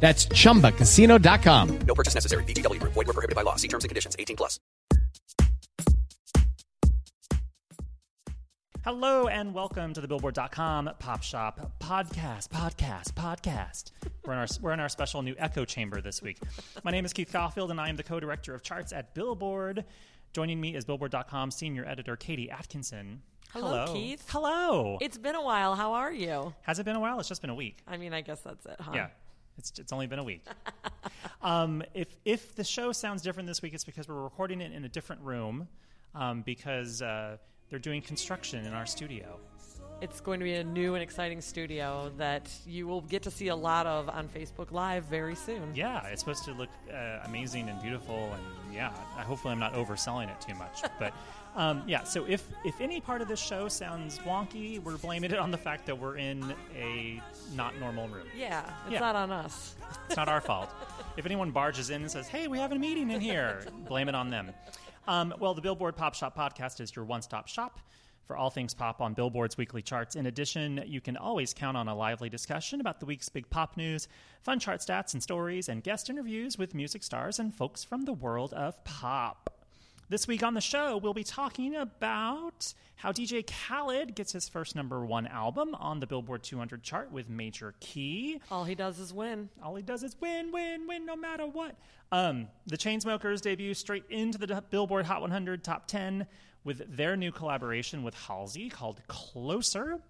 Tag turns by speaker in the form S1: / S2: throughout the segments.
S1: That's chumbacasino.com.
S2: No purchase necessary. VGW Group. Void were prohibited by law. See terms and conditions. 18 plus.
S3: Hello and welcome to the Billboard.com Pop Shop podcast, podcast, podcast. We're in our we're in our special new echo chamber this week. My name is Keith Caulfield and I am the co-director of charts at Billboard. Joining me is Billboard.com senior editor Katie Atkinson.
S4: Hello, Keith.
S3: Hello.
S4: It's been a while. How are you?
S3: Has it been a while? It's just been a week.
S4: I mean, I guess that's it, huh?
S3: Yeah. It's, it's only been a week. um, if if the show sounds different this week, it's because we're recording it in a different room um, because uh, they're doing construction in our studio.
S4: It's going to be a new and exciting studio that you will get to see a lot of on Facebook Live very soon.
S3: Yeah, it's supposed to look uh, amazing and beautiful, and yeah, hopefully I'm not overselling it too much. But um, yeah, so if if any part of this show sounds wonky, we're blaming it on the fact that we're in a not normal room.
S4: Yeah, it's
S3: Yeah.
S4: not on us.
S3: It's not our fault. If anyone barges in and says, "Hey, we have a meeting in here," blame it on them. Um, well, the Billboard Pop Shop podcast is your one-stop shop for all things pop on Billboard's weekly charts. In addition, you can always count on a lively discussion about the week's big pop news, fun chart stats and stories, and guest interviews with music stars and folks from the world of pop. This week on the show, we'll be talking about how DJ Khaled gets his first number one album on the Billboard 200 chart with Major Key.
S4: All he does is win.
S3: All he does is win, win, win, no matter what. Um, the Chainsmokers debut straight into the Billboard Hot 100 Top 10 with their new collaboration with Halsey called Closer.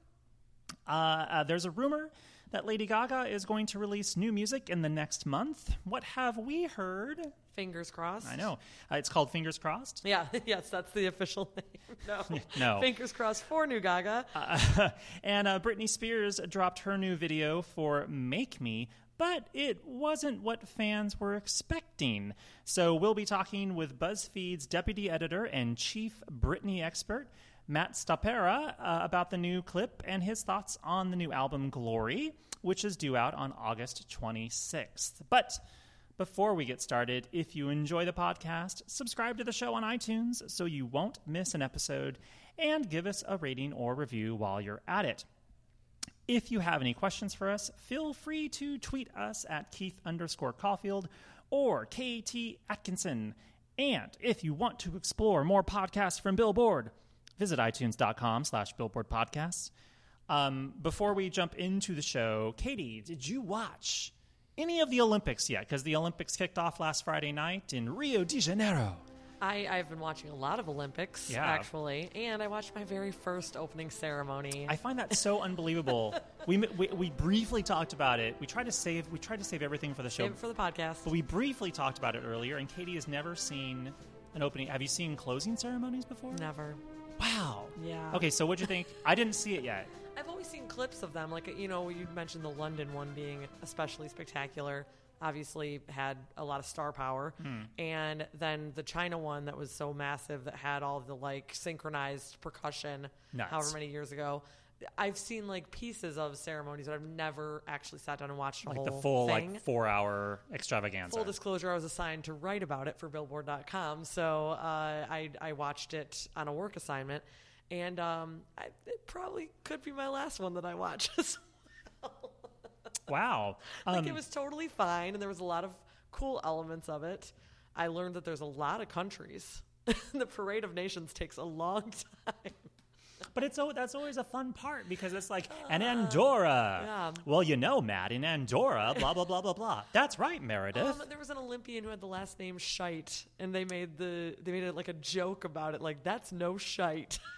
S3: Uh, uh, there's a rumor that Lady Gaga is going to release new music in the next month. What have we heard?
S4: Fingers crossed.
S3: I know. Uh, it's called Fingers Crossed.
S4: Yeah, yes, that's the official name. No.
S3: No.
S4: Fingers crossed for new Gaga.
S3: and uh, Britney Spears dropped her new video for Make Me, but it wasn't what fans were expecting. So we'll be talking with BuzzFeed's deputy editor and chief Britney expert, Matt Stopera, uh, about the new clip and his thoughts on the new album Glory, which is due out on August 26th. But before we get started, if you enjoy the podcast, subscribe to the show on iTunes so you won't miss an episode and give us a rating or review while you're at it. If you have any questions for us, feel free to tweet us at Keith underscore Caulfield or KT Atkinson. And if you want to explore more podcasts from Billboard, visit itunes.com slash billboard podcasts. Um, before we jump into the show, Katie, did you watch any of the Olympics yet? Because the Olympics kicked off last Friday night in Rio de Janeiro.
S4: I, I've been watching a lot of Olympics,
S3: Yeah.
S4: actually, and I watched my very first opening ceremony.
S3: I find that so unbelievable. We, we we briefly talked about it. We tried to save we tried to save everything for the show,
S4: for the podcast.
S3: but we briefly talked about it earlier. And Katie has never seen an opening. Have you seen closing ceremonies before?
S4: Never.
S3: Wow.
S4: Yeah.
S3: Okay, so what'd you think? I didn't see it yet.
S4: I've always seen clips of them. Like, you know, you mentioned the London one being especially spectacular. Obviously, had a lot of star power.
S3: Hmm.
S4: And then the China one that was so massive that had all the like synchronized percussion,
S3: Nuts.
S4: however many years ago. I've seen like pieces of ceremonies, but I've never actually sat down and watched the
S3: Like
S4: whole
S3: the full
S4: thing.
S3: like four hour extravaganza.
S4: Full disclosure, I was assigned to write about it for Billboard.com, so uh, I, I watched it on a work assignment, and um, I, it probably could be my last one that I watch.
S3: wow.
S4: like
S3: Um,
S4: it was totally fine, and there was a lot of cool elements of it. I learned that there's a lot of countries. the Parade of Nations takes a long time.
S3: But it's that's always a fun part because it's like an Andorra.
S4: yeah.
S3: Well, you know, Matt, in Andorra, blah blah blah blah blah. That's right, Meredith.
S4: Um, there was an Olympian who had the last name Shite, and they made the they made it like a joke about it, like that's no shite.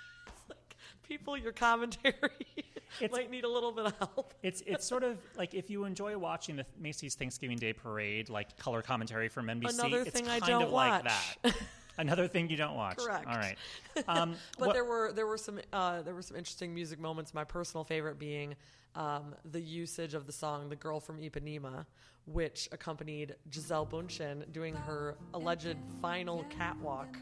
S4: Like, people, your commentary might need a little bit of help.
S3: It's it's sort of like if you enjoy watching the Macy's Thanksgiving Day Parade, like color commentary from NBC.
S4: Another thing I don't
S3: of like
S4: watch.
S3: that. Another thing you don't watch.
S4: Correct.
S3: All right. Um,
S4: But
S3: what-
S4: there were there were some uh, there were some interesting music moments. My personal favorite being um, the usage of the song "The Girl from Ipanema," which accompanied Gisele Bündchen doing her alleged final catwalk,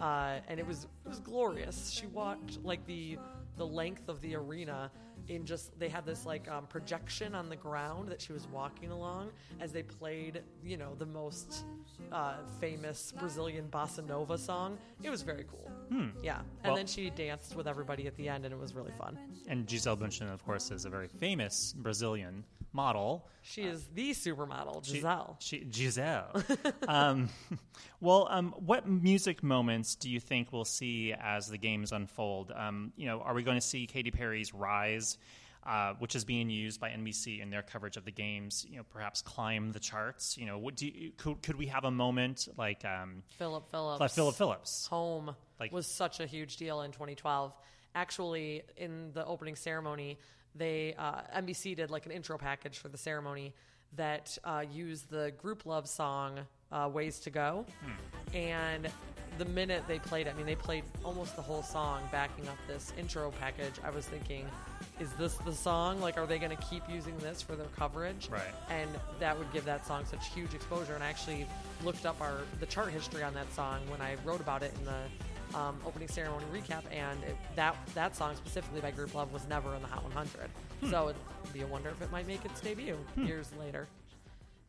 S4: uh, and it was it was glorious. She walked like the the length of the arena in just they had this like um, projection on the ground that she was walking along as they played you know the most uh, famous Brazilian bossa nova song. It was very cool. Yeah, and
S3: Well-
S4: then she danced with everybody at the end, and it was really fun.
S3: and Gisele Bündchen, of course, is a very famous Brazilian model.
S4: She is the supermodel,
S3: She-
S4: Gisele.
S3: She, Gisele. um, well, um, what music moments do you think we'll see as the games unfold? Um, you know, are we going to see Katy Perry's Rise, uh, which is being used by NBC in their coverage of the games? You know, perhaps climb the charts. You know, what do you, could, could we have a moment like um,
S4: Philip Phillips.
S3: like Philip Phillips?
S4: Home
S3: Like-
S4: was such a huge deal in 2012. Actually, in the opening ceremony, they uh, NBC did like an intro package for the ceremony that uh, used the Grouplove song uh, "Ways to Go," and the minute they played it, I mean, they played almost the whole song backing up this intro package. I was thinking, is this the song? Like, are they going to keep using this for their coverage?
S3: Right.
S4: and that would give that song such huge exposure. And I actually looked up our the chart history on that song when I wrote about it in the um, opening ceremony recap, and it, that that song specifically by Grouplove was never in the Hot 100. So it'd be a wonder if it might make its debut years later.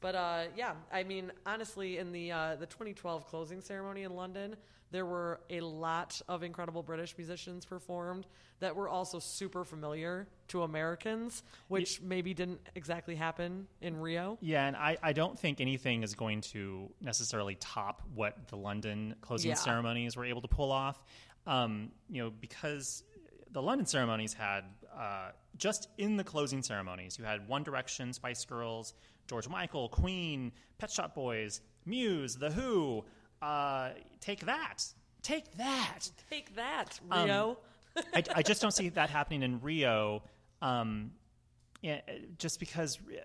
S4: But uh, yeah, I mean, honestly, in the uh, the 2012 closing ceremony in London, there were a lot of incredible British musicians performed that were also super familiar to Americans, which maybe didn't exactly happen in Rio.
S3: Yeah, and I, I don't think anything is going to necessarily top what the London closing
S4: Yeah.
S3: ceremonies were able to pull off. Um, you know, because the London ceremonies had uh, just in the closing ceremonies, you had One Direction, Spice Girls, George Michael, Queen, Pet Shop Boys, Muse, The Who. Uh, take that, take that.
S4: Take that,
S3: Um,
S4: Rio.
S3: I, I just don't see that happening in Rio, um, yeah, just because uh,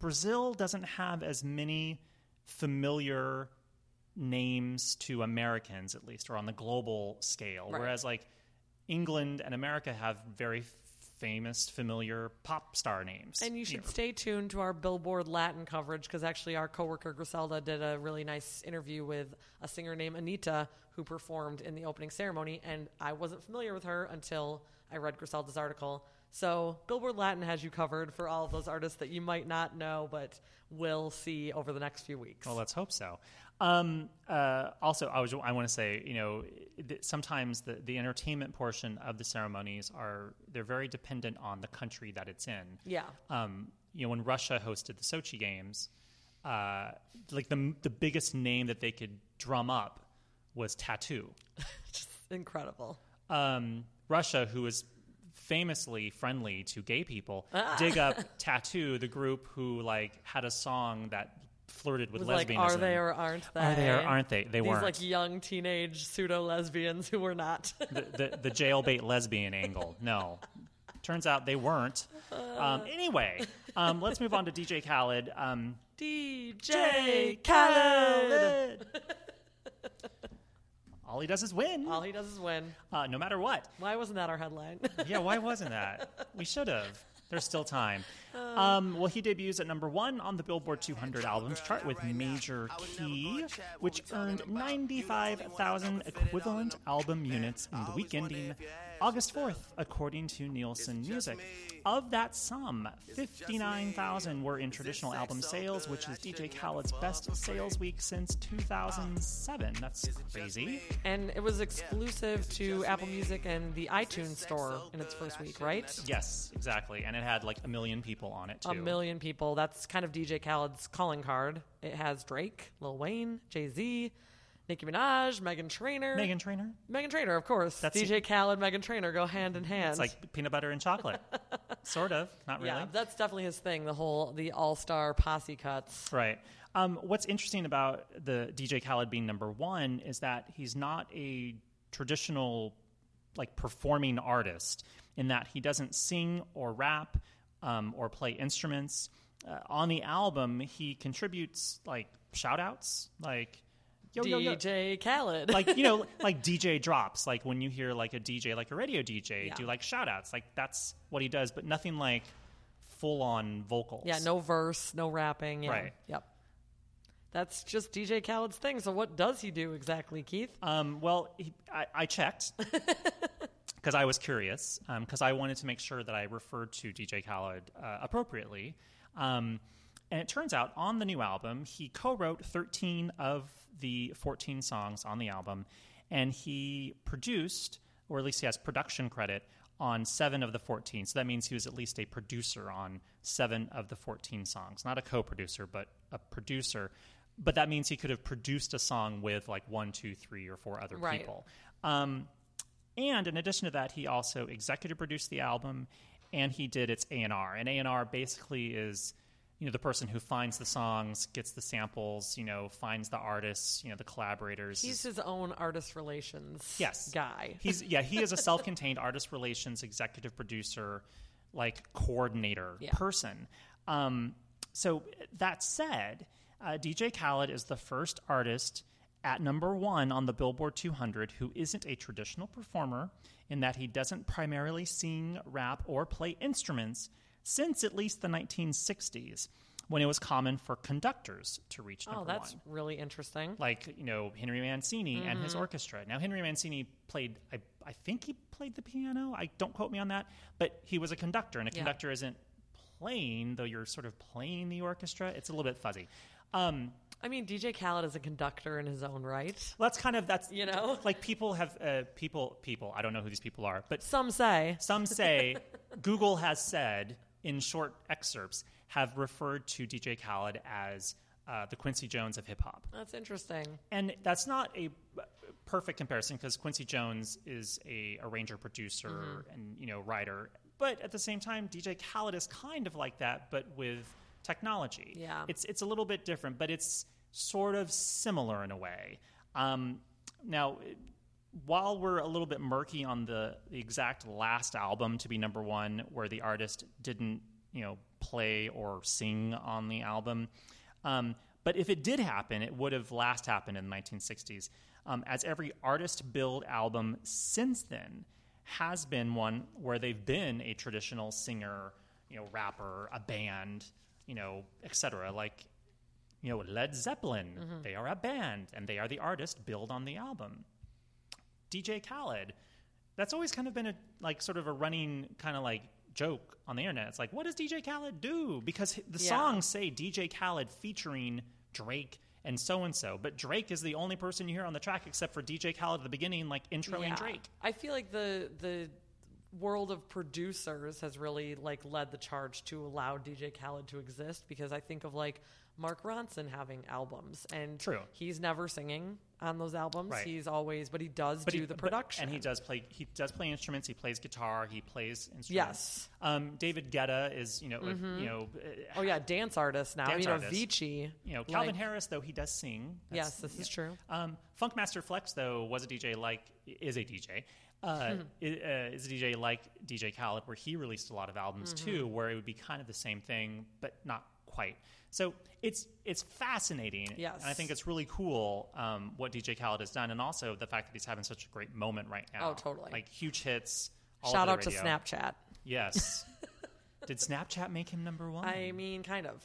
S3: Brazil doesn't have as many familiar names to Americans, at least, or on the global scale.
S4: Right.
S3: Whereas, like England and America have very famous, familiar pop star names.
S4: And you should
S3: know.
S4: stay tuned to our Billboard Latin coverage because actually our coworker Griselda did a really nice interview with a singer named Anitta who performed in the opening ceremony, and I wasn't familiar with her until I read Griselda's article. So Billboard Latin has you covered for all of those artists that you might not know but will see over the next few weeks.
S3: Well, let's hope so. Um, uh, also, I was I want to say, you know, th- sometimes the, the entertainment portion of the ceremonies are they're very dependent on the country that it's in.
S4: Yeah.
S3: Um, you know, when Russia hosted the Sochi Games, uh, like the the biggest name that they could drum up was Tattoo.
S4: Just incredible.
S3: Um, Russia, who is famously friendly to gay people, dig up t.A.T.u., the group who like had a song that flirted with
S4: It was like,
S3: lesbianism.
S4: are they or aren't they?
S3: Are they or aren't they? They
S4: These
S3: weren't.
S4: like young teenage pseudo lesbians who were not.
S3: the, the, the jailbait lesbian angle. No. Turns out they weren't. Um, anyway, um, let's move on to DJ Khaled. Um,
S4: DJ Khaled.
S3: all he does is win,
S4: All he does is win.
S3: uh, no matter what.
S4: Why wasn't that our headline?
S3: Yeah, why wasn't that? We should have. There's still time. Um, well, he debuts at number one on the Billboard 200 albums chart with Major Key, which earned 95,000 equivalent album units in the week ending August 4th, according to Nielsen Music. Of that sum, 59,000 were in traditional album sales, which is DJ Khaled's best sales week since 2007. That's crazy.
S4: and it was exclusive to Apple Music and the iTunes store in its first week, right?
S3: Yes, exactly. And it had like a million people on it, too.
S4: A million people. That's kind of DJ Khaled's calling card. It has Drake, Lil Wayne, Jay Z, Nicki Minaj, Meghan Trainor.
S3: Megan Trainer.
S4: Meghan Trainor, of course.
S3: That's
S4: DJ Khaled, Meghan Trainor go hand in hand.
S3: It's like peanut butter and chocolate. sort of. Not really.
S4: yeah, that's definitely his thing. The whole the all star posse cuts.
S3: Right. Um, what's interesting about the DJ Khaled being number one is that he's not a traditional like performing artist in that he doesn't sing or rap um, or play instruments. Uh, on the album, he contributes like shout outs, like yo, yo, yo.
S4: DJ Khaled.
S3: like you know like dj drops like when you hear like a dj like a radio dj
S4: Yeah.
S3: do like shout outs like that's what he does but nothing like full on vocals
S4: yeah, no verse, no rapping. Yeah.
S3: Right.
S4: Yep. That's just DJ Khaled's thing. So what does he do exactly, Keith?
S3: um, well he, I, I checked because i was curious because i wanted to make sure that i referred to dj khaled uh, appropriately. Um, and it turns out on the new album he co-wrote 13 of the 14 songs on the album and he produced or at least he has production credit on seven of the 14 so that means he was at least a producer on seven of the 14 songs. Not a co-producer but a producer. But that means he could have produced a song with like one two three or four other
S4: Right.
S3: people. Um, and in addition to that, he also executive produced the album, and he did its A and R. And A and R basically is, you know, the person who finds the songs, gets the samples, you know, finds the artists, you know, the collaborators.
S4: He's his own artist relations
S3: yes
S4: guy.
S3: He's yeah, he is a self-contained artist relations executive producer, like coordinator
S4: Yeah.
S3: person. Um, so that said, uh, DJ Khaled is the first artist at number one on the Billboard 200 who isn't a traditional performer in that he doesn't primarily sing, rap, or play instruments since at least the 1960s, when it was common for conductors to reach number one.
S4: oh, that's
S3: one
S4: really interesting.
S3: like you know Henry Mancini and
S4: Mm-hmm.
S3: his orchestra. Now Henry Mancini played, I, I think he played the piano. I don't quote me on that, but he was a conductor, and a
S4: Yeah.
S3: conductor isn't playing, though you're sort of playing the orchestra. It's a little bit fuzzy. Um,
S4: I mean, DJ Khaled is a conductor in his own right.
S3: well, that's kind of that's
S4: You know?
S3: like people have uh, people people. I don't know who these people are, but
S4: Some say.
S3: some say Google has said in short excerpts have referred to DJ Khaled as uh, the Quincy Jones of hip hop.
S4: That's interesting.
S3: and that's not a perfect comparison because Quincy Jones is a arranger, producer,
S4: Mm-hmm.
S3: and you know writer. But at the same time, DJ Khaled is kind of like that, but with technology.
S4: Yeah.
S3: it's it's a little bit different, but it's sort of similar in a way. Um, now, while we're a little bit murky on the, the exact last album to be number one, where the artist didn't, you know, play or sing on the album, um, but if it did happen, it would have last happened in the 1960s. Um, as every artist build album since then has been one where they've been a traditional singer, you know, rapper, a band, you know, etc. Like you know, Led Zeppelin, mm-hmm. they are a band and they are the artist build on the album. DJ Khaled, that's always kind of been a like sort of a running kind of like joke on the internet. It's like, what does DJ Khaled do? Because the
S4: Yeah.
S3: songs say DJ Khaled featuring Drake and so and so, but Drake is the only person you hear on the track except for DJ Khaled at the beginning, like introing
S4: Yeah.
S3: Drake.
S4: I feel like the the world of producers has really like led the charge to allow DJ Khaled to exist because I think of like Mark Ronson having albums and
S3: True.
S4: he's never singing on those albums.
S3: Right.
S4: He's always but he does
S3: But
S4: do
S3: he-
S4: the
S3: but-
S4: production.
S3: and he does play. He does play instruments. He plays guitar. He plays instruments.
S4: Yes.
S3: Um, David Guetta is you know if- you know uh,
S4: Oh yeah, dance artist now.
S3: Dance
S4: you know,
S3: artist.
S4: Avicii.
S3: You know, Calvin
S4: like-
S3: Harris, though he does sing.
S4: Yes, this is true.
S3: Um, Funkmaster Flex, though, was a DJ like is a DJ. Uh, uh, is a DJ like DJ Khaled, where he released a lot of albums
S4: Mm-hmm.
S3: too, where it would be kind of the same thing, but not quite. So it's it's fascinating,
S4: Yes.
S3: and I think it's really cool um, what DJ Khaled has done, and also the fact that he's having such a great moment right now.
S4: Oh, totally.
S3: like huge hits. all
S4: Shout out to. Snapchat.
S3: Yes. Did Snapchat make him number one?
S4: I mean, kind of.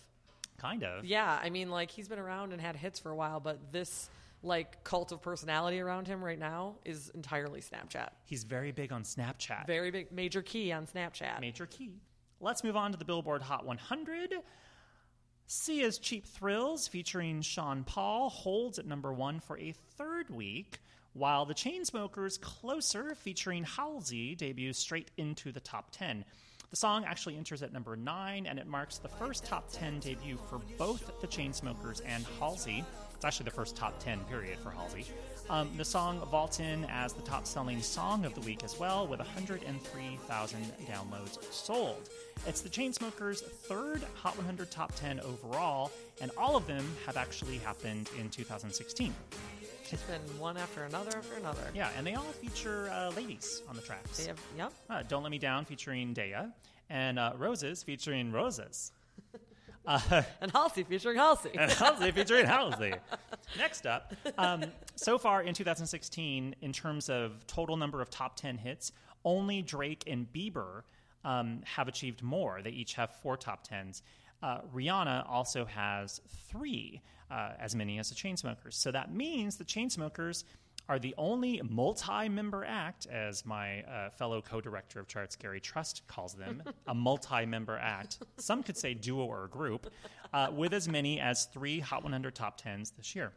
S3: kind of.
S4: Yeah, I mean, like he's been around and had hits for a while, but this like cult of personality around him right now is entirely Snapchat.
S3: He's very big on Snapchat.
S4: Very big, major key on Snapchat.
S3: Major key. Let's move on to the Billboard Hot 100. Sia's Cheap Thrills, featuring Sean Paul, holds at number one for a third week, while the Chainsmokers' Closer, featuring Halsey, debuts straight into the top 10. The song actually enters at number nine, and it marks the first top 10 debut for both the Chainsmokers and Halsey. It's actually the first top 10 period for Halsey. Um, the song vaults in as the top selling song of the week as well, with 103,000 downloads sold. It's the Chainsmokers' third Hot 100 top 10 overall, and all of them have actually happened in 2016.
S4: It's been one after another after another.
S3: Yeah, and they all feature uh, ladies on the tracks.
S4: They have, yep.
S3: Uh, Don't Let Me Down featuring Daya, and uh, Roses featuring Rozes.
S4: And Halsey featuring Halsey.
S3: and Halsey featuring Halsey. Next up, um, so far in 2016, in terms of total number of top 10 hits, only Drake and Bieber um, have achieved more. They each have four top 10s. Uh, Rihanna also has three, uh, as many as the Chainsmokers. So that means the Chainsmokers are the only multi-member act, as my uh, fellow co-director of charts Gary Trust calls them, a multi-member act. Some could say duo or group, uh, with as many as three Hot 100 top tens this year.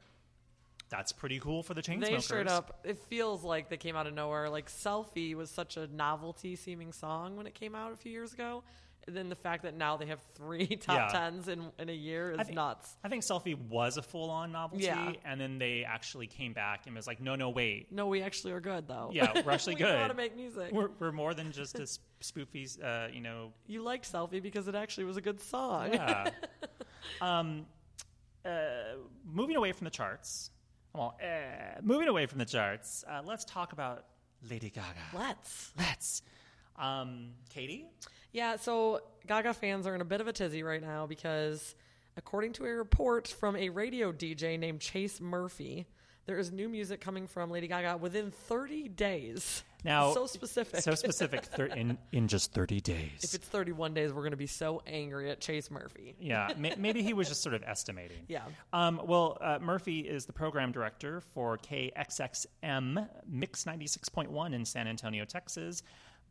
S3: That's pretty cool for the Chainsmokers.
S4: They straight up. It feels like they came out of nowhere. Like "Selfie" was such a novelty-seeming song when it came out a few years ago. Then the fact that now they have three top
S3: Yeah.
S4: tens in in a year is
S3: I think,
S4: nuts.
S3: I think Selfie was a full-on novelty,
S4: Yeah.
S3: and then they actually came back and was like, no, no, wait.
S4: No, we actually are good though.
S3: Yeah, we're actually
S4: we
S3: good.
S4: know how to make music.
S3: We're, we're more than just a sp- spoofy, uh, you know,
S4: you liked "Selfie" because it actually was a good song.
S3: Yeah. um, uh, moving away from the charts. Well, uh, moving away from the charts. Uh, let's talk about Lady Gaga.
S4: Let's.
S3: Let's. Um, Katie.
S4: Yeah, so Gaga fans are in a bit of a tizzy right now because, according to a report from a radio DJ named Chase Murphy, there is new music coming from Lady Gaga within 30 days.
S3: Now,
S4: so specific.
S3: So specific. Thir- in in just thirty days.
S4: if it's 31 days, we're going to be so angry at Chase Murphy.
S3: Yeah. May- maybe he was just sort of estimating.
S4: Yeah.
S3: Um, well, uh, Murphy is the program director for KXXM Mix 96.1 in San Antonio, Texas,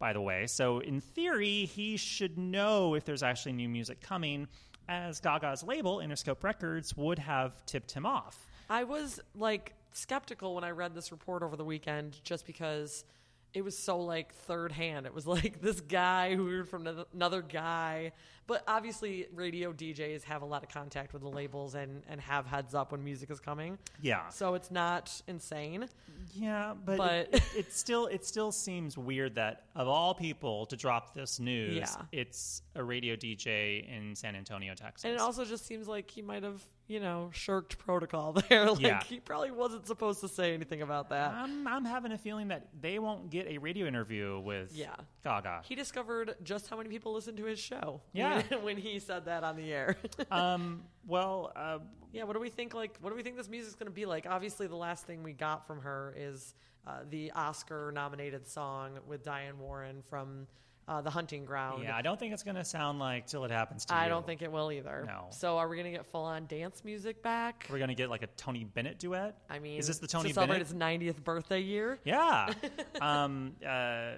S3: by the way. So, in theory, he should know if there's actually new music coming, as Gaga's label, Interscope Records, would have tipped him off.
S4: I was like skeptical when I read this report over the weekend just because it was so like third hand. It was like this guy who heard from another- guy. But obviously, radio DJs have a lot of contact with the labels and, and have heads up when music is coming.
S3: Yeah.
S4: So it's not insane.
S3: Yeah, but,
S4: But-
S3: it, it, still it still seems weird that of all people to drop this news,
S4: Yeah.
S3: it's a radio DJ in San Antonio, Texas.
S4: And it also just seems like he might have, you know, shirked protocol there. like
S3: Yeah.
S4: he probably wasn't supposed to say anything about that.
S3: I'm, I'm having a feeling that they won't get a radio interview with
S4: Yeah.
S3: Gaga.
S4: He discovered just how many people listen to his show.
S3: Yeah.
S4: When, when he said that on the air.
S3: um, well, uh,
S4: yeah, what do we think? Like, what do we think this music's going to be like? Obviously, the last thing we got from her is uh, the Oscar-nominated song with Diane Warren from uh, "The Hunting Ground."
S3: yeah, I don't think it's going to sound like "Till It Happens to You."
S4: I don't think it will either.
S3: No.
S4: So, are we going to get full-on dance music back?
S3: we're going to get like a Tony Bennett duet.
S4: I mean,
S3: is this the Tony
S4: to celebrate
S3: Bennett?
S4: his 90th birthday year?
S3: yeah. um, uh, I-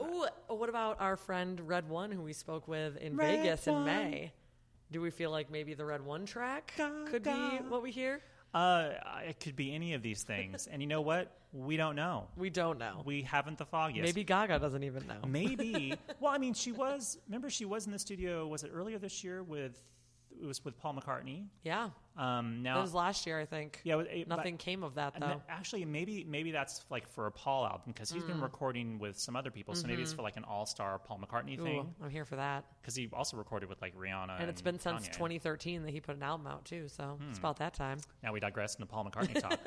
S4: Ooh, what about our friend RedOne, who we spoke with in
S3: Red
S4: Vegas in May? Do we feel like maybe the RedOne track could be what we hear?
S3: Uh, it could be any of these things, and you know what? We don't know.
S4: We don't know.
S3: We haven't the foggiest.
S4: Maybe Gaga doesn't even know.
S3: Maybe. well, I mean, she was. Remember, she was in the studio. Was it earlier this year with? It was with Paul McCartney.
S4: Yeah,
S3: Um, now,
S4: was last year, I think.
S3: yeah, it- it-
S4: Nothing
S3: but-
S4: came of that though.
S3: actually, maybe maybe that's like for a Paul album because he's
S4: Mm.
S3: been recording with some other people. So maybe it's for like an all-star Paul McCartney
S4: Mm-hmm. Ooh,
S3: thing
S4: I'm here for that.
S3: because he also recorded with like Rihanna.
S4: And it's been since
S3: Kanye.
S4: 2013 that he put an album out too, so
S3: Hmm.
S4: it's about that time.
S3: Now we digress into Paul McCartney talk.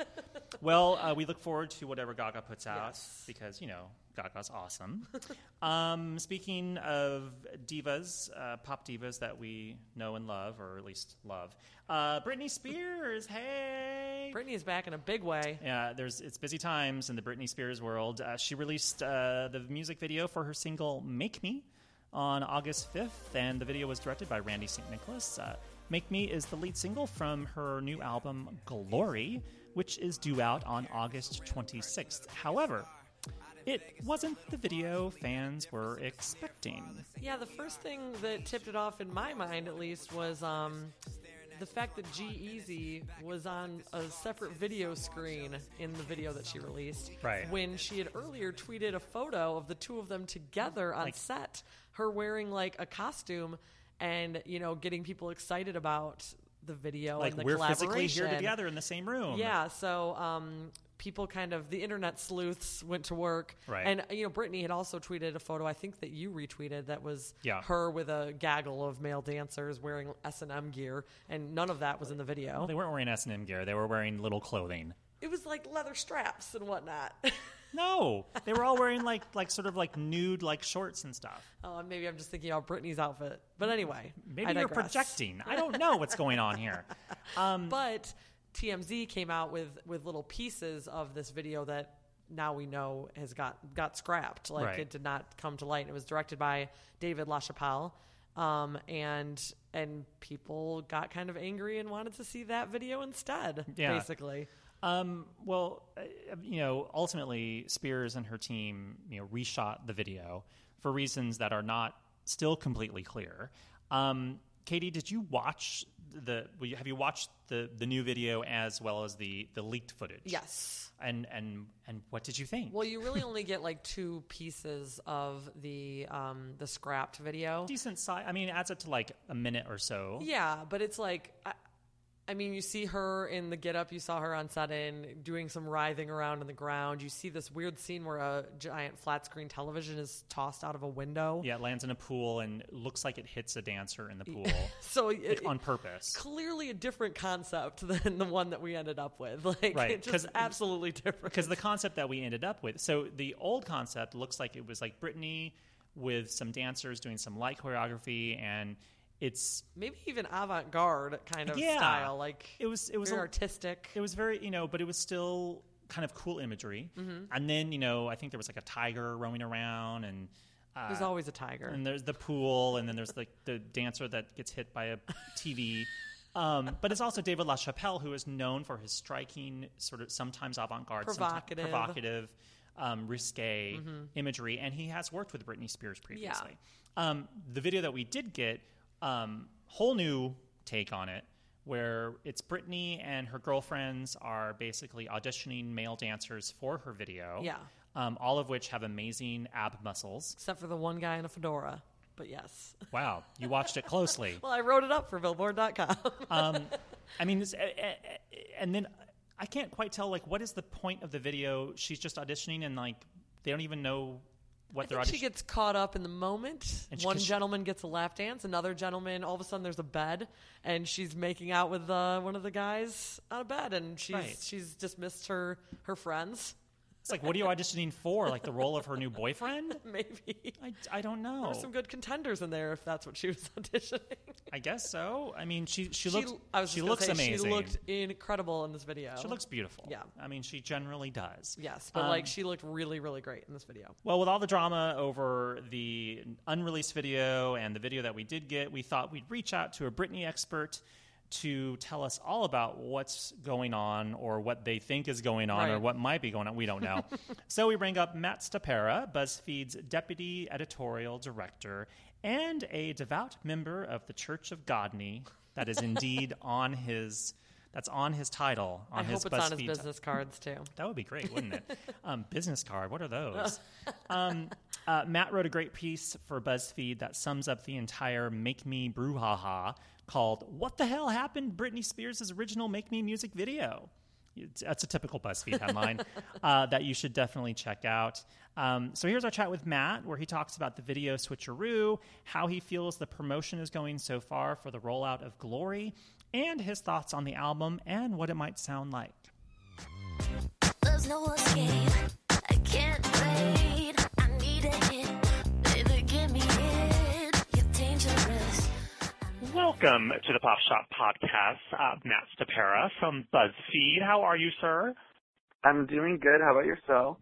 S3: well, uh, we look forward to whatever Gaga puts out
S4: Yes.
S3: because you know Gaga's awesome. um, speaking of divas, uh, pop divas that we know and love, or at least love, uh, Britney Spears. Hey.
S4: Britney is back in a big way.
S3: Yeah, there's it's busy times in the Britney Spears world. Uh, she released uh, the music video for her single "Make Me" on August 5th, and the video was directed by Randee St. Nicholas. Uh, "Make Me" is the lead single from her new album "Glory," which is due out on August 26th. However, it wasn't the video fans were expecting.
S4: Yeah, the first thing that tipped it off in my mind, at least, was um, the fact that G-Eazy was on a separate video screen in the video that she released.
S3: Right.
S4: When she had earlier tweeted a photo of the two of them together on
S3: Like-
S4: set, her wearing like a costume and, you know, getting people excited about the video
S3: Like
S4: and the
S3: we're physically here together in the same room.
S4: Yeah, so um, people kind of the internet sleuths went to work,
S3: Right.
S4: And you know, Britney had also tweeted a photo I think that you retweeted that was
S3: Yeah.
S4: her with a gaggle of male dancers wearing S and M gear, and none of that was in the video.
S3: They weren't wearing S and M gear. They were wearing little clothing.
S4: It was like leather straps and whatnot.
S3: No, they were all wearing like like sort of like nude like shorts and stuff.
S4: oh, maybe I'm just thinking about Britney's outfit, but anyway,
S3: Maybe
S4: I
S3: you're
S4: digress.
S3: projecting. I don't know what's going on here. Um,
S4: But TMZ came out with with little pieces of this video that now we know has got got scrapped. Like
S3: Right.
S4: it did not come to light. It was directed by David LaChapelle, um, and and people got kind of angry and wanted to see that video instead.
S3: Yeah.
S4: Basically,
S3: Um, well, uh, you know, ultimately, Spears and her team, you know, reshot the video for reasons that are not still completely clear. Um, Katie, did you watch the? Have you watched the the new video as well as the the leaked footage?
S4: yes.
S3: And and and what did you think?
S4: Well, you really only get like two pieces of the um, the scrapped video.
S3: decent size. I mean, it adds up to like a minute or so.
S4: Yeah, but it's like, I, I mean, you see her in the get up. You saw her on sudden doing some writhing around on the ground. You see this weird scene where a giant flat screen television is tossed out of a window.
S3: Yeah, it lands in a pool and looks like it hits a dancer in the pool
S4: So it,
S3: on purpose.
S4: clearly a different concept than the one that we ended up with. Like,
S3: Right,
S4: it's absolutely different.
S3: because the concept that we ended up with so the old concept looks like it was like Britney with some dancers doing some light choreography and it's
S4: Maybe even avant garde kind of
S3: Yeah.
S4: style. Like,
S3: it was it was a-
S4: artistic.
S3: it was very you know but it was still kind of cool imagery
S4: Mm-hmm.
S3: and then you know i think there was like a tiger roaming around and uh,
S4: There's always a tiger.
S3: and there's the pool, and then there's like the dancer that gets hit by a TV. Um, but it's also David LaChapelle, who is known for his striking, sort of sometimes avant-garde,
S4: Provocative. Mm-hmm.
S3: provocative, um, risque imagery, and he has worked with Britney Spears previously. Um, the video that we did get, um, whole new take on it, where it's Britney and her girlfriends are basically auditioning male dancers for her video.
S4: Yeah.
S3: Um, all of which have amazing ab muscles.
S4: Except for the one guy in a fedora. But yes.
S3: Wow, you watched it closely.
S4: Well, I wrote it up for Billboard.com.
S3: Um, I mean, this, eh, eh, eh, and then I can't quite tell like what is the point of the video? She's just auditioning, and like they don't even know what
S4: I
S3: they're
S4: think she gets caught up in the moment.
S3: And she-
S4: One
S3: 'cause she-
S4: gentleman gets a lap dance. Another gentleman, all of a sudden, there's a bed, and she's making out with uh, one of the guys on a bed, and she's
S3: Right.
S4: she's dismissed her her friends.
S3: It's like, what are you auditioning for? Like the role of her new boyfriend?
S4: Maybe
S3: I, I don't know.
S4: there's some good contenders in there if that's what she was auditioning.
S3: I guess so. I mean, she she looks
S4: I was
S3: she looks
S4: say,
S3: amazing.
S4: She looked incredible in this video.
S3: She looks beautiful.
S4: Yeah.
S3: I mean, she generally does.
S4: yes, but
S3: Um,
S4: like she looked really really great in this video.
S3: Well, with all the drama over the unreleased video and the video that we did get, we thought we'd reach out to a Britney expert to tell us all about what's going on or what they think is going on or what might be going on. We don't know. so we bring up Matt Stopera, BuzzFeed's deputy editorial director and a devout member of the Church of Godney. That is indeed on his. That's on his title. On
S4: I
S3: his
S4: hope it's on his business cards too.
S3: that would be great, wouldn't it? um, business card. What are those? um, uh, Matt wrote a great piece for BuzzFeed that sums up the entire "Make Me brouhaha" called "What the hell happened?" Britney Spears' original "Make Me" music video. It's, that's a typical BuzzFeed headline uh, that you should definitely check out. Um, so here's our chat with Matt, where he talks about the video switcheroo, how he feels the promotion is going so far for the rollout of Glory, and his thoughts on the album and what it might sound like.
S5: There's no escape. I can't wait. I need a hit.
S6: Welcome to the Pop Shop Podcast. Uh, Matt Stopera from BuzzFeed. How are you, sir?
S7: I'm doing good. How about yourself?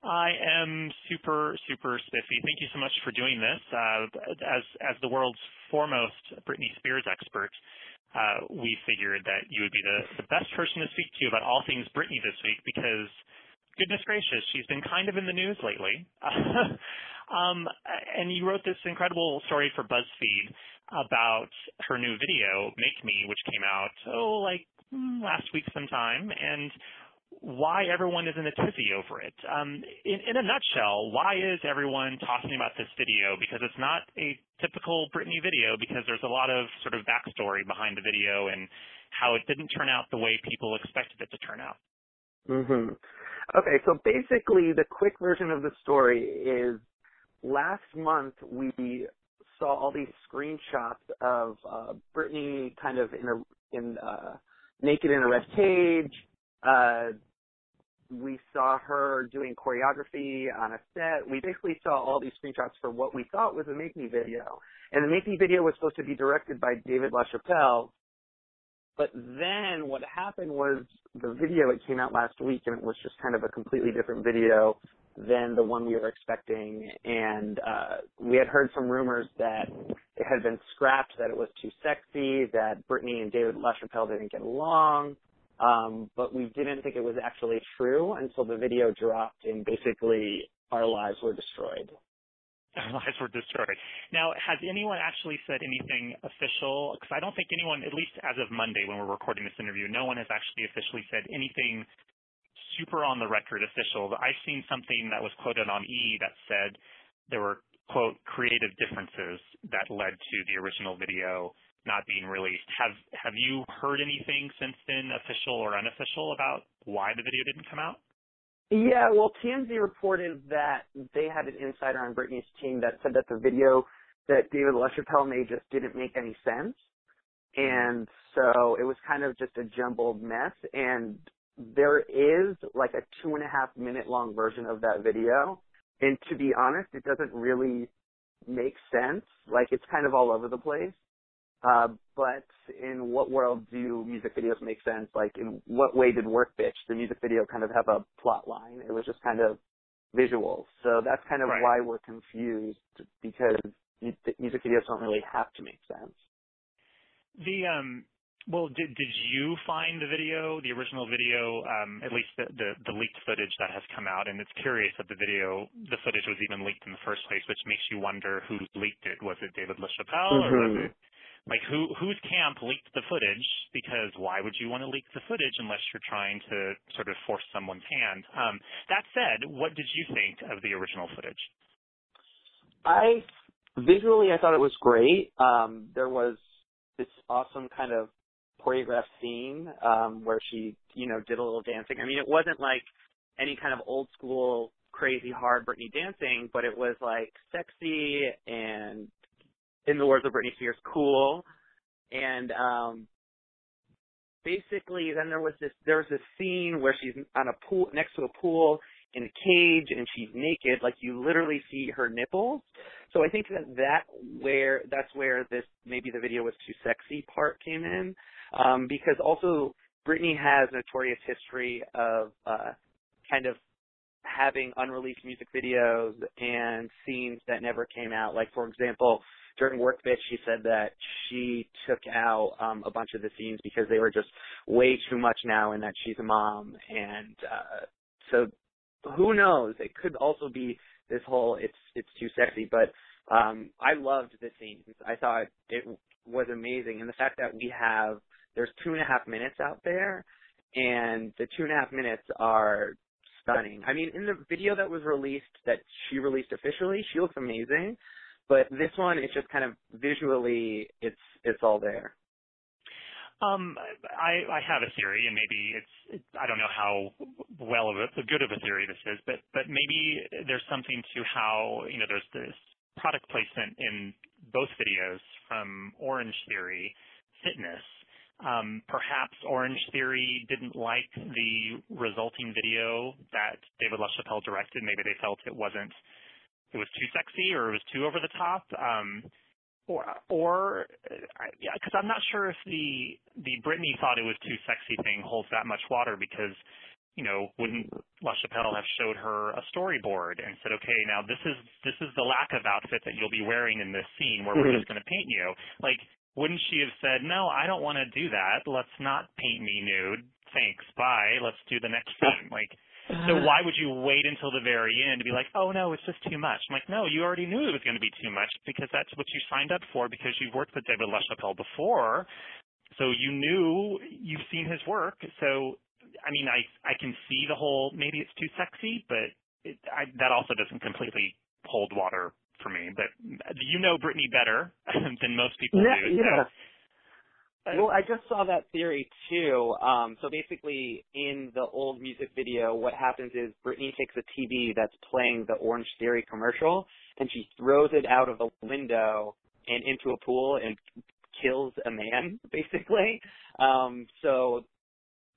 S6: I am super, super spiffy. Thank you so much for doing this. Uh, as as the world's foremost Britney Spears expert, uh, we figured that you would be the, the best person to speak to about all things Britney this week because, goodness gracious, she's been kind of in the news lately. um, and you wrote this incredible story for BuzzFeed about her new video, Make Me, which came out, oh, like mm, last week sometime. And why everyone is in a tizzy over it. Um, in, in a nutshell, why is everyone talking about this video? Because it's not a typical Britney video because there's a lot of sort of backstory behind the video and how it didn't turn out the way people expected it to turn out.
S7: Mm-hmm. Okay, so basically the quick version of the story is last month we saw all these screenshots of uh, Britney kind of in a in uh, naked in a red cage. Uh, we saw her doing choreography on a set. We basically saw all these screenshots for what we thought was a Make Me video. And the Make Me video was supposed to be directed by David LaChapelle, But then what happened was the video it came out last week and it was just kind of a completely different video than the one we were expecting and uh we had heard some rumors that it had been scrapped, that it was too sexy, that Britney and David LaChapelle didn't get along. Um, but we didn't think it was actually true until the video dropped and basically our lives were destroyed.
S6: Our lives were destroyed. Now, has anyone actually said anything official? Because I don't think anyone, at least as of Monday when we're recording this interview, no one has actually officially said anything super on the record official. I've seen something that was quoted on E that said there were, quote, creative differences that led to the original video not being released. Have have you heard anything since then, official or unofficial, about why the video didn't come out?
S7: Yeah, well, TMZ reported that they had an insider on Britney's team that said that the video that David LaChapelle made just didn't make any sense. Mm-hmm. And so it was kind of just a jumbled mess. And there is like a two and a half minute long version of that video. And to be honest, it doesn't really make sense. Like it's kind of all over the place. Uh, but in what world do music videos make sense? Like, in what way did Work Bitch, the music video, kind of have a plot line? It was just kind of visual. So that's kind of
S6: Right.
S7: why we're confused because music videos don't really have to make sense.
S6: The um well, did did you find the video, the original video, um, at least the, the the leaked footage that has come out? And it's curious that the video, the footage was even leaked in the first place, which makes you wonder who leaked it. Was it David LaChapelle or was
S7: Mhm.
S6: it like who whose camp leaked the footage? Because why would you want to leak the footage unless you're trying to sort of force someone's hand? Um, that said, what did you think of the original footage?
S7: I visually, I thought it was great. Um, there was this awesome kind of choreographed scene um, where she, you know, did a little dancing. I mean, it wasn't like any kind of old school crazy hard Britney dancing, but it was like sexy and, in the words of Britney Spears, cool. And um, basically, then there was this there was this scene where she's on a pool next to a pool in a cage and she's naked, like you literally see her nipples. So I think that that where that's where this maybe the video was too sexy part came in, um, because also Britney has a notorious history of uh, kind of having unreleased music videos and scenes that never came out. Like for example, during Work Bitch, she said that she took out um, a bunch of the scenes because they were just way too much now, and that she's a mom, and uh, so who knows? It could also be this whole it's it's too sexy, but um I loved the scenes. I thought it was amazing, and the fact that we have there's two and a half minutes out there, and the two and a half minutes are stunning. I mean, in the video that was released that she released officially, she looks amazing, but this one it's just kind of visually it's it's all there.
S6: Um, I, I have a theory, and maybe it's, it, I don't know how well of a, good of a theory this is, but, but maybe there's something to how, you know, there's this product placement in both videos from Orange Theory Fitness. Um, perhaps Orange Theory didn't like the resulting video that David LaChapelle directed. Maybe they felt it wasn't, it was too sexy or it was too over the top. Um, or or uh, yeah, because I'm not sure if the the Britney thought it was too sexy thing holds that much water because you know wouldn't LaChapelle have showed her a storyboard and said okay now this is this is the lack of outfit that you'll be wearing in this scene where we're
S7: Mhm.
S6: just going to paint you like wouldn't she have said no I don't want to do that let's not paint me nude thanks bye let's do the next scene like so uh. why would you wait until the very end to be like, oh no, it's just too much? I'm like, no, you already knew it was going to be too much because that's what you signed up for because you've worked with David LaChapelle before. So you knew you've seen his work. So I mean, I I can see the whole maybe it's too sexy, but it, I, that also doesn't completely hold water for me. But you know Britney better than most people
S7: Yeah,
S6: do.
S7: yeah.
S6: So, uh,
S7: Well, I just saw that theory too. Um, so basically, in the old music video, what happens is Britney takes a TV that's playing the Orange Theory commercial, and she throws it out of the window and into a pool and kills a man, basically. Um, so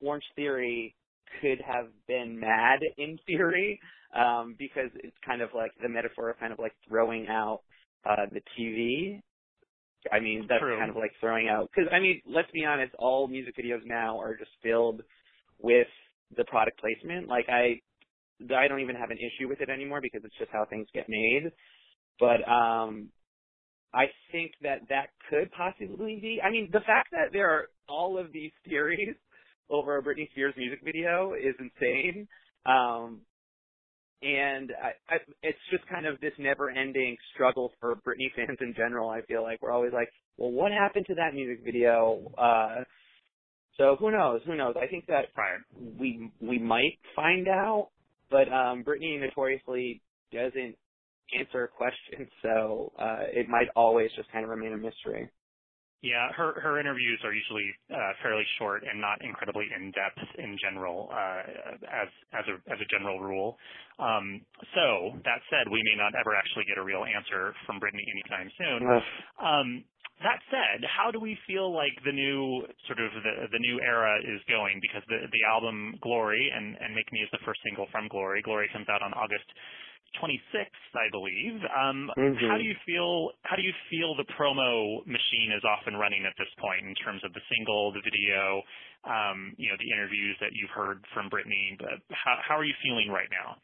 S7: Orange Theory could have been mad in theory, um, because it's kind of like the metaphor of kind of like throwing out uh, the TV I mean, that's
S6: True.
S7: kind of like throwing out because I mean, let's be honest, all music videos now are just filled with the product placement. Like I, I don't even have an issue with it anymore because it's just how things get made. But um, I think that that could possibly be. I mean, the fact that there are all of these theories over a Britney Spears music video is insane. Um, and I, I, it's just kind of this never-ending struggle for Britney fans in general. I feel like we're always like, well, what happened to that music video? Uh, so who knows? Who knows? I think that we we might find out, but um, Britney notoriously doesn't answer questions, so uh, it might always just kind of remain a mystery.
S6: Yeah, her her interviews are usually uh, fairly short and not incredibly in depth in general, uh, as as a as a general rule. Um, so that said, we may not ever actually get a real answer from Britney anytime soon. Um, that said, how do we feel like the new sort of the the new era is going? Because the the album Glory and and Make Me is the first single from Glory. Glory comes out on August 26th, I believe. Um,
S7: Mhm.
S6: How do you feel? How do you feel the promo machine is off and running at this point in terms of the single, the video, um, you know, the interviews that you've heard from Britney? But how how are you feeling right now?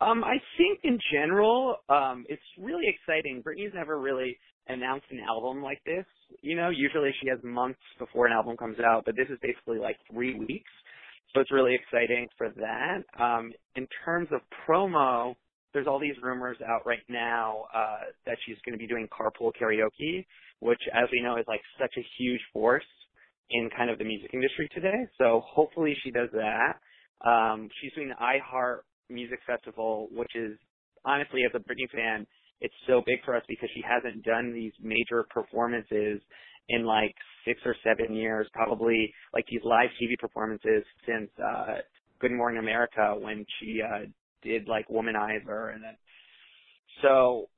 S7: Um, I think in general, um, it's really exciting. Britney's never really announced an album like this. You know, usually she has months before an album comes out, but this is basically like three weeks. So it's really exciting for that. Um, in terms of promo, there's all these rumors out right now uh, that she's going to be doing carpool karaoke, which, as we know, is like such a huge force in kind of the music industry today. So hopefully she does that. Um, she's doing the iHeart Music Festival, which is honestly, as a Britney fan, it's so big for us because she hasn't done these major performances in like six or seven years, probably like these live TV performances since uh Good Morning America when she uh did like Womanizer and then so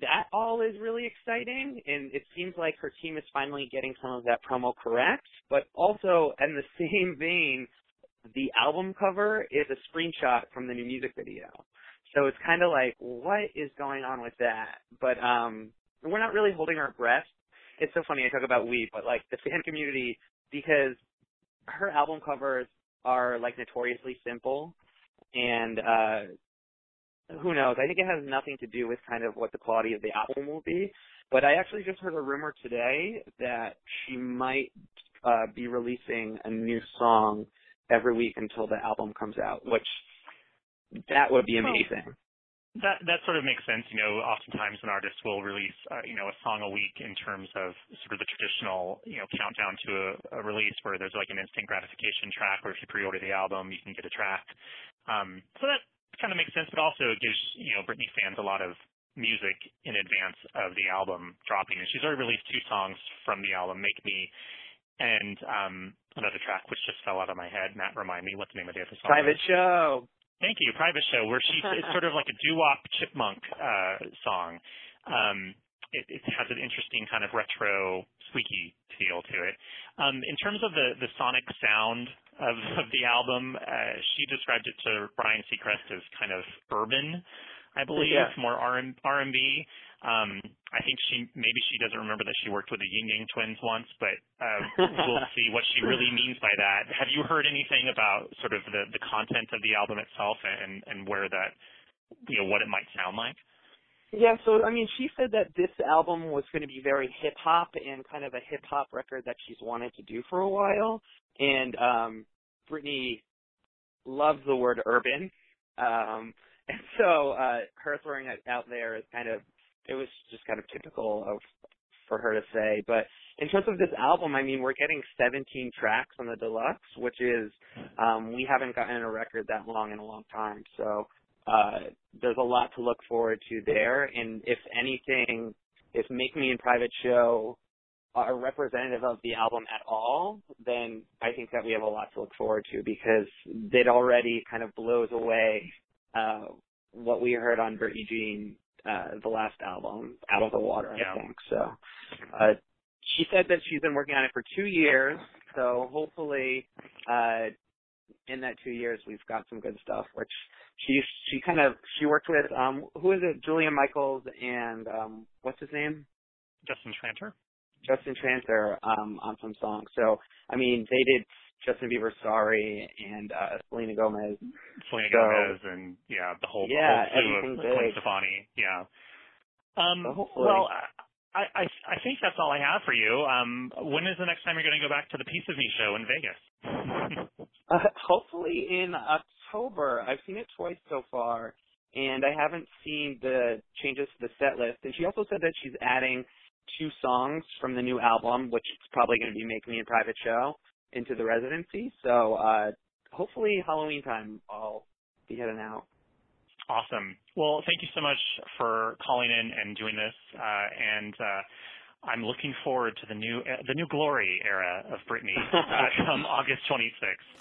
S7: that all is really exciting and it seems like her team is finally getting some of that promo correct. But also in the same vein, the album cover is a screenshot from the new music video. So it's kind of like, what is going on with that? But um, we're not really holding our breath. It's so funny I talk about we, but like the fan community, because her album covers are like notoriously simple, and uh, who knows? I think it has nothing to do with kind of what the quality of the album will be. But I actually just heard a rumor today that she might uh, be releasing a new song every week until the album comes out, which that would be amazing.
S6: That that sort of makes sense. You know, oftentimes an artist will release, uh, you know, a song a week in terms of sort of the traditional, you know, countdown to a, a release where there's like an instant gratification track, where if you pre-order the album, you can get a track. Um, so that kind of makes sense, but also it gives you know Britney fans a lot of music in advance of the album dropping. And she's already released two songs from the album, "Make Me" and um, another track which just fell out of my head. Matt, remind me what the name of the other song?
S7: Private show.
S6: Thank you, Private Show, where she it's sort of like a doo-wop chipmunk uh, song. Um, it, it has an interesting kind of retro squeaky feel to it. Um, in terms of the the sonic sound of, of the album, uh, she described it to Ryan Seacrest as kind of urban, I believe,
S7: Yeah.
S6: more R and B. Um, I think she maybe she doesn't remember that she worked with the Ying Yang Twins once, but uh, we'll see what she really means by that. Have you heard anything about sort of the the content of the album itself and and where that you know what it might sound like?
S7: Yeah, so I mean, she said that this album was going to be very hip hop and kind of a hip hop record that she's wanted to do for a while. And um Britney loves the word urban, um, and so uh her throwing it out there is kind of it was just kind of typical of for her to say. But in terms of this album, I mean, we're getting 17 tracks on the deluxe, which is um we haven't gotten a record that long in a long time. So uh, there's a lot to look forward to there. And if anything, if Make Me and Private Show are representative of the album at all, then I think that we have a lot to look forward to because it already kind of blows away uh, what we heard on Britney Jean, uh, the last album, Out of the Water,
S6: Yeah.
S7: I think. So uh, she said that she's been working on it for two years. So hopefully, uh, in that two years, we've got some good stuff. Which she she kind of she worked with um who is it? Julia Michaels and um what's his name?
S6: Justin Tranter.
S7: Justin Tranter um, on some songs. So I mean, they did Justin Bieber "Sorry" and uh, Selena Gomez.
S6: Selena
S7: So-
S6: Gomez and yeah, the whole
S7: Yeah,
S6: the whole of Gwen
S7: big.
S6: Stefani. Yeah. Um,
S7: So
S6: well, I, I I think that's all I have for you. Um, when is the next time you're going to go back to the Piece of Me show in Vegas?
S7: Uh, hopefully in October. I've seen it twice so far, and I haven't seen the changes to the set list. And she also said that she's adding two songs from the new album, which is probably going to be "Make Me a Private Show" into the residency. So uh, hopefully Halloween time I'll be heading out.
S6: Awesome. Well, thank you so much for calling in and doing this. Uh, and uh, I'm looking forward to the new the new glory era of Britney uh, come August 26th.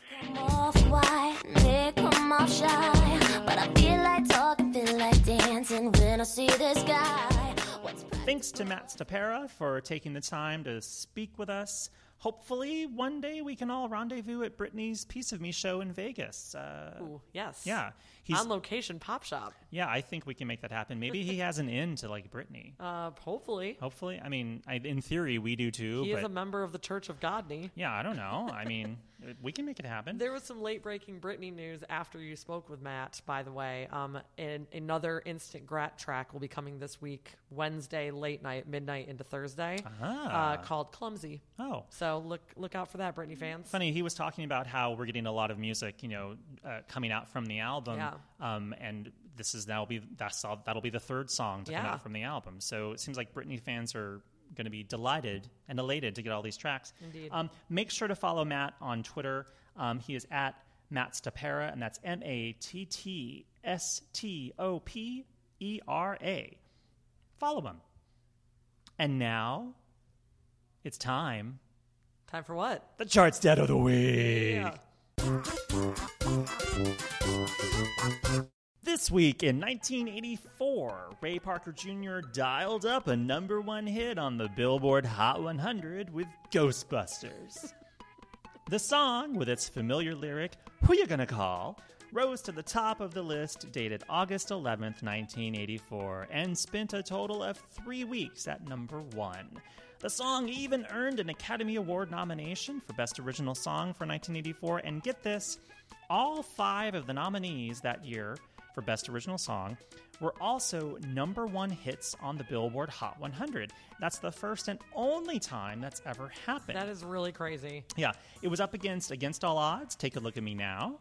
S5: Come off white, they come off shy. But I feel like talking, feel like dancing when I see this guy. What's
S3: Thanks to Matt Stopera for taking the time to speak with us. Hopefully, one day we can all rendezvous at Britney's Piece of Me show in Vegas. Uh,
S4: Ooh, yes.
S3: yeah, he's
S4: on location pop shop.
S3: yeah. I think we can make that happen. Maybe he has an in to like Britney.
S4: Uh, hopefully,
S3: Hopefully, I mean, I, in theory, we do too.
S4: he
S3: but
S4: is a member of the Church of Godney.
S3: yeah, I don't know. I mean, we can make it happen.
S4: There was some late breaking Britney news after you spoke with Matt, by the way. Um, and another instant grat track will be coming this week, Wednesday, late night, midnight into Thursday,
S3: Ah.
S4: uh, called Clumsy.
S3: Oh,
S4: So look look out for that, Britney fans.
S3: funny. He was talking about how we're getting a lot of music, you know, uh, coming out from the album.
S4: Yeah.
S3: Um, and this is now be that's all, that'll be the third song to come out from the album. So it seems like Britney fans are going to be delighted and elated to get all these tracks.
S4: Indeed.
S3: Um, make sure to follow Matt on Twitter. Um, he is at Matt Stopera, and that's M A T T S T O P E R A. Follow him. And now it's time.
S4: Time for what?
S3: The charts dead of the week.
S4: Yeah.
S3: This week in 1984, Ray Parker Jr. dialed up a number one hit on the Billboard Hot 100 with Ghostbusters. The song, with its familiar lyric, Who You Gonna Call, rose to the top of the list dated August 11th, 1984, and spent a total of three weeks at number one. The song even earned an Academy Award nomination for Best Original Song for 1984, and get this, all five of the nominees that year for Best Original Song were also number one hits on the Billboard Hot 100. That's the first and only time that's ever happened.
S4: That is really crazy.
S3: Yeah, it was up against Against All Odds, Take a Look at Me Now,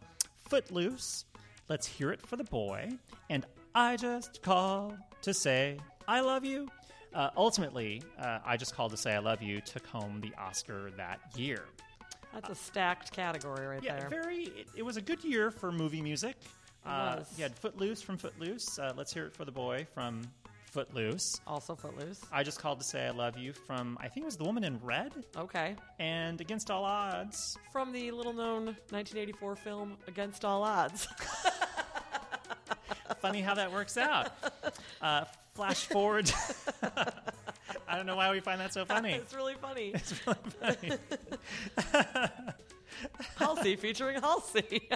S3: Footloose, Let's Hear It for the Boy, and I Just Call to Say I Love You. Uh, ultimately, uh, I Just Called to Say I Love You took home the Oscar that year.
S4: That's a stacked category right
S3: Yeah,
S4: there.
S3: very. It, it was a good year for movie music. Uh,
S4: was.
S3: you had Footloose from Footloose, uh, Let's Hear It for the Boy from Footloose.
S4: also Footloose.
S3: I Just Called to Say I Love You from, I think it was The Woman in Red,
S4: Okay.
S3: and Against All Odds
S4: From the little known 1984 film Against All Odds.
S3: funny how that works out. Uh, flash forward. I don't know why we find that so funny.
S4: it's really funny.
S3: It's really funny.
S4: Halsey featuring Halsey.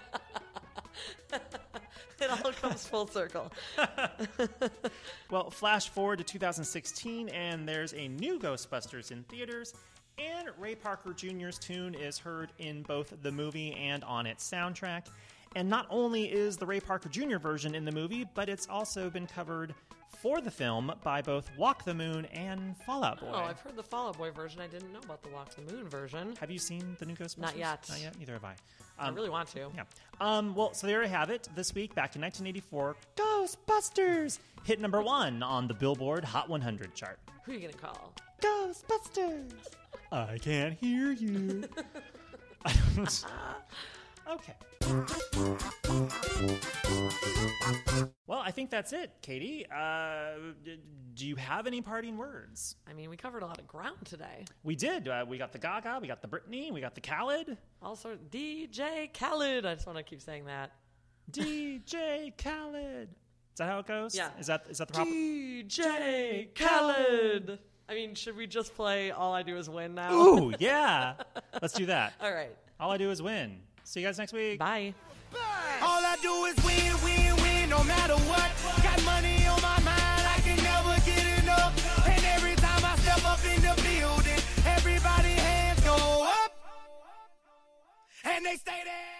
S4: it all comes full circle.
S3: Well, flash forward to 2016, and there's a new Ghostbusters in theaters, and Ray Parker Jr.'s tune is heard in both the movie and on its soundtrack. And not only is the Ray Parker Jr. version in the movie, but it's also been covered for the film by both Walk the Moon and Fall Out Boy.
S4: Oh, I've heard the Fall Out Boy version. I didn't know about the Walk the Moon version.
S3: Have you seen the new Ghostbusters?
S4: Not yet.
S3: Not yet. Neither have I.
S4: I
S3: Um,
S4: really want to.
S3: Yeah. Um, well, so there you have it. This week, back in 1984, Ghostbusters hit number one on the Billboard Hot 100 chart.
S4: Who are you going to call?
S3: Ghostbusters. I can't hear you. okay. Well, I think that's it, Katie. Uh, do you have any parting words?
S4: I mean, we covered a lot of ground today.
S3: We did. Uh, we got the Gaga, we got the Britney, we got the Khaled.
S4: Also, DJ Khaled. I just want to keep saying that.
S3: DJ Khaled. Is that how it goes?
S4: Yeah.
S3: Is that is that the proper?
S4: DJ Khaled. I mean, should we just play All I Do Is Win now?
S3: Ooh, yeah. Let's do that.
S4: All right.
S3: All I do is win. See you guys next week.
S4: Bye.
S8: All I do is win, win, win, no matter what. Got money on my mind, I can never get enough. And every time I step up in the building, everybody hands go up. And they stay there.